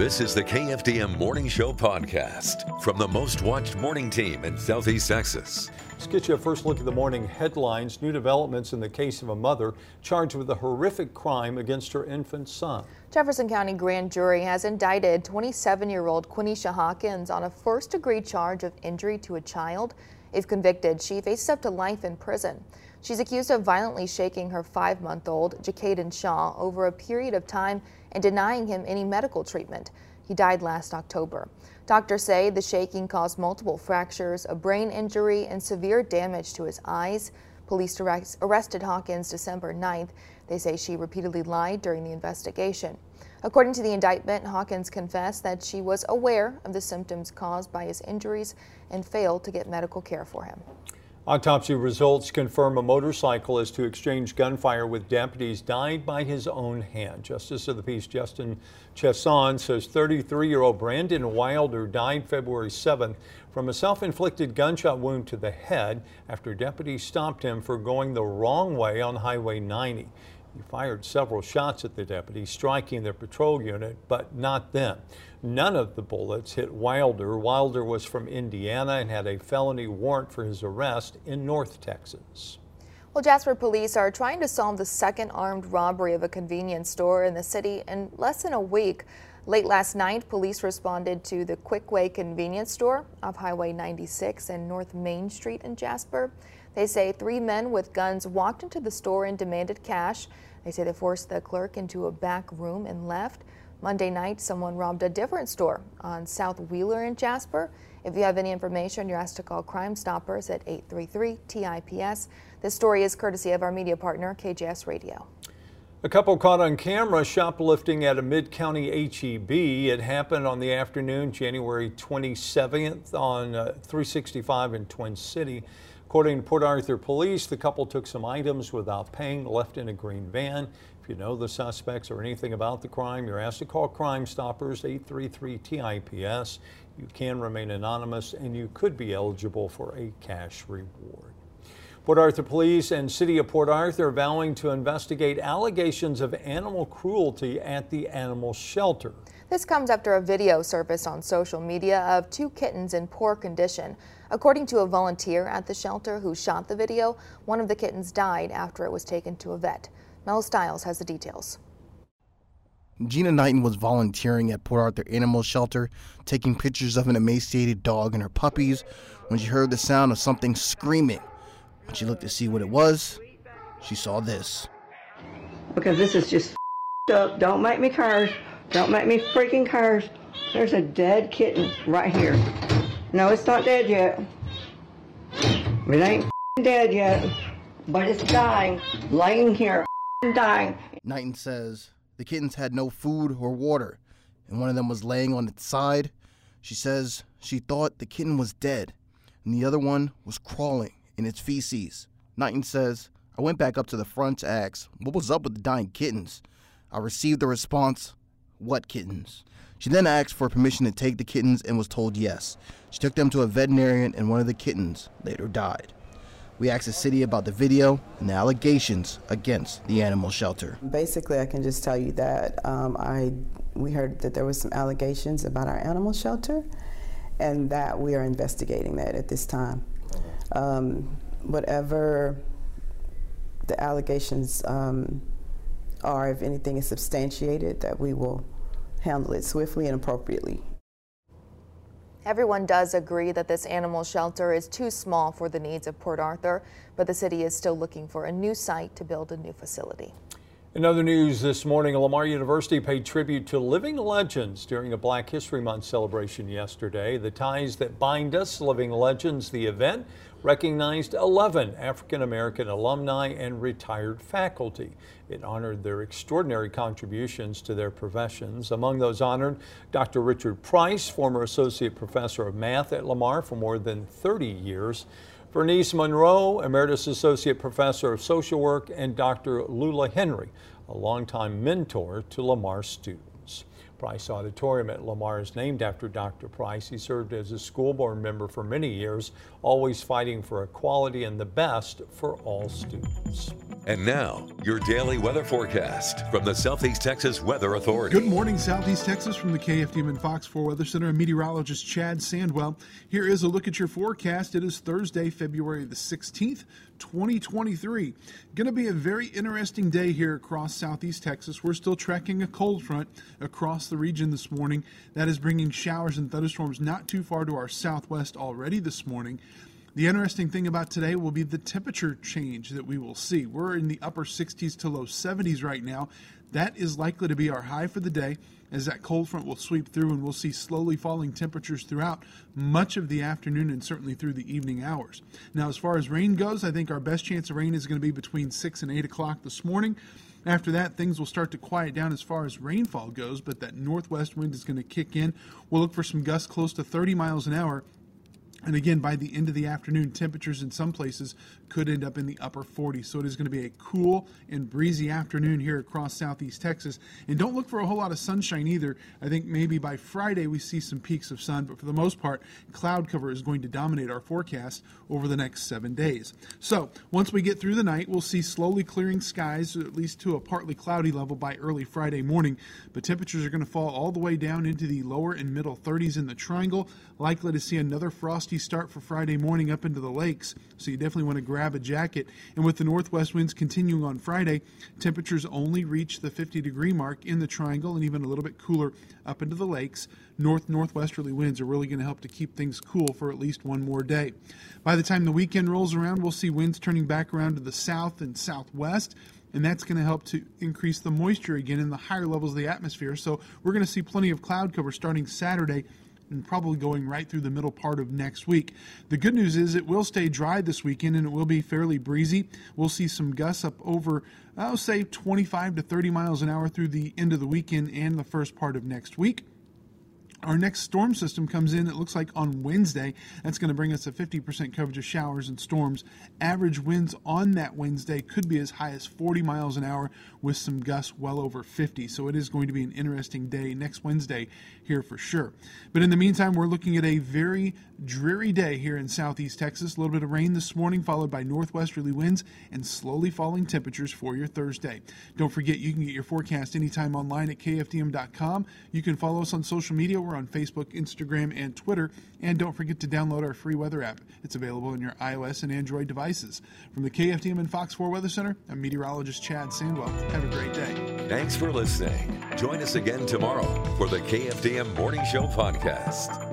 This is the KFDM Morning Show podcast from the most watched morning team in Southeast Texas. Let's get you a first look at the morning headlines. New developments in the case of a mother charged with a horrific crime against her infant son. Jefferson County grand jury has indicted 27 year old Quenisha Hawkins on a first degree charge of injury to a child. If convicted, she faces up to life in prison. She's accused of violently shaking her five month old, Jacaden Shaw, over a period of time and denying him any medical treatment. He died last October. Doctors say the shaking caused multiple fractures, a brain injury, and severe damage to his eyes. Police arrested Hawkins December 9th. They say she repeatedly lied during the investigation. According to the indictment, Hawkins confessed that she was aware of the symptoms caused by his injuries and failed to get medical care for him. Autopsy results confirm a motorcyclist who exchanged gunfire with deputies died by his own hand. Justice of the Peace Justin Chesson says 33-year-old Brandon Wilder died February 7th from a self-inflicted gunshot wound to the head after deputies stopped him for going the wrong way on Highway 90. He fired several shots at the deputies, striking their patrol unit, but not them. None of the bullets hit Wilder. Wilder was from Indiana and had a felony warrant for his arrest in North Texas. Well, Jasper police are trying to solve the second armed robbery of a convenience store in the city in less than a week. Late last night, police responded to the Quickway convenience store off Highway 96 and North Main Street in Jasper. They say three men with guns walked into the store and demanded cash. They say they forced the clerk into a back room and left. Monday night, someone robbed a different store on South Wheeler in Jasper. If you have any information, you're asked to call Crime Stoppers at 833-TIPS. This story is courtesy of our media partner, KJAS Radio. A couple caught on camera shoplifting at a mid-county HEB. It happened on the afternoon, January 27th on uh, 365 in Twin City. According to Port Arthur police, the couple took some items without paying, left in a green van. If you know the suspects or anything about the crime, you're asked to call Crime Stoppers 833-TIPS. You can remain anonymous and you could be eligible for a cash reward. Port Arthur Police and City of Port Arthur are vowing to investigate allegations of animal cruelty at the animal shelter. This comes after a video surfaced on social media of two kittens in poor condition. According to a volunteer at the shelter who shot the video, one of the kittens died after it was taken to a vet. Mel Stiles has the details. Gina Knighton was volunteering at Port Arthur Animal Shelter, taking pictures of an emaciated dog and her puppies when she heard the sound of something screaming. When she looked to see what it was, she saw this. Because this is just up. Don't make me curse. Don't make me freaking curse. There's a dead kitten right here. No, it's not dead yet. It ain't dead yet, but it's dying, laying here, dying. Knighton says the kittens had no food or water, and one of them was laying on its side. She says she thought the kitten was dead, and the other one was crawling in its feces. Knighton says, I went back up to the front to ask what was up with the dying kittens. I received the response, What kittens? She then asked for permission to take the kittens and was told yes. She took them to a veterinarian and one of the kittens later died. We asked the city about the video and the allegations against the animal shelter. Basically, I can just tell you that um, I we heard that there was some allegations about our animal shelter, and that we are investigating that at this time. Um, whatever the allegations um, are, if anything is substantiated, that we will handle it swiftly and appropriately. Everyone does agree that this animal shelter is too small for the needs of Port Arthur, but the city is still looking for a new site to build a new facility. In other news this morning, Lamar University paid tribute to living legends during a Black History Month celebration yesterday. The Ties That Bind Us Living Legends, the event, recognized 11 African American alumni and retired faculty. It honored their extraordinary contributions to their professions. Among those honored, Dr. Richard Price, former associate professor of math at Lamar for more than 30 years. Vernice Monroe, Emeritus Associate Professor of Social Work, and Dr. Lula Henry, a longtime mentor to Lamar students. Price Auditorium at Lamar is named after Dr. Price. He served as a school board member for many years, always fighting for equality and the best for all students. And now, your daily weather forecast from the Southeast Texas Weather Authority. Good morning, Southeast Texas, from the KFDM and Fox 4 Weather Center. Meteorologist Chad Sandwell. Here is a look at your forecast. It is Thursday, February the 16th, 2023. Going to be a very interesting day here across Southeast Texas. We're still tracking a cold front across the region this morning. That is bringing showers and thunderstorms not too far to our southwest already this morning. The interesting thing about today will be the temperature change that we will see. We're in the upper 60s to low 70s right now. That is likely to be our high for the day as that cold front will sweep through and we'll see slowly falling temperatures throughout much of the afternoon and certainly through the evening hours. Now, as far as rain goes, I think our best chance of rain is going to be between 6 and 8 o'clock this morning. After that, things will start to quiet down as far as rainfall goes, but that northwest wind is going to kick in. We'll look for some gusts close to 30 miles an hour and again, by the end of the afternoon, temperatures in some places could end up in the upper 40s. So it is going to be a cool and breezy afternoon here across southeast Texas. And don't look for a whole lot of sunshine either. I think maybe by Friday we see some peeks of sun, but for the most part, cloud cover is going to dominate our forecast over the next seven days. So once we get through the night, we'll see slowly clearing skies, at least to a partly cloudy level by early Friday morning. But temperatures are going to fall all the way down into the lower and middle 30s in the triangle. Likely to see another frosty start for Friday morning up into the lakes. So you definitely want to grab a jacket. And with the northwest winds continuing on Friday, temperatures only reach the 50 degree mark in the triangle and even a little bit cooler up into the lakes. North northwesterly winds are really going to help to keep things cool for at least one more day. By the time the weekend rolls around, we'll see winds turning back around to the south and southwest and that's going to help to increase the moisture again in the higher levels of the atmosphere. So we're going to see plenty of cloud cover starting Saturday and probably going right through the middle part of next week. The good news is it will stay dry this weekend and it will be fairly breezy. We'll see some gusts up over, I'll say 25 to 30 miles an hour through the end of the weekend and the first part of next week. Our next storm system comes in, it looks like on Wednesday. That's going to bring us a 50% coverage of showers and storms. Average winds on that Wednesday could be as high as 40 miles an hour with some gusts well over 50. So it is going to be an interesting day next Wednesday here for sure. But in the meantime, we're looking at a very dreary day here in southeast Texas. A little bit of rain this morning, followed by northwesterly winds and slowly falling temperatures for your Thursday. Don't forget, you can get your forecast anytime online at kfdm.com. You can follow us on social media. We're on Facebook, Instagram, and Twitter. And don't forget to download our free weather app. It's available on your iOS and Android devices. From the KFDM and Fox 4 Weather Center, I'm meteorologist Chad Sandwell. Have a great day. Thanks for listening. Join us again tomorrow for the KFDM Morning Show podcast.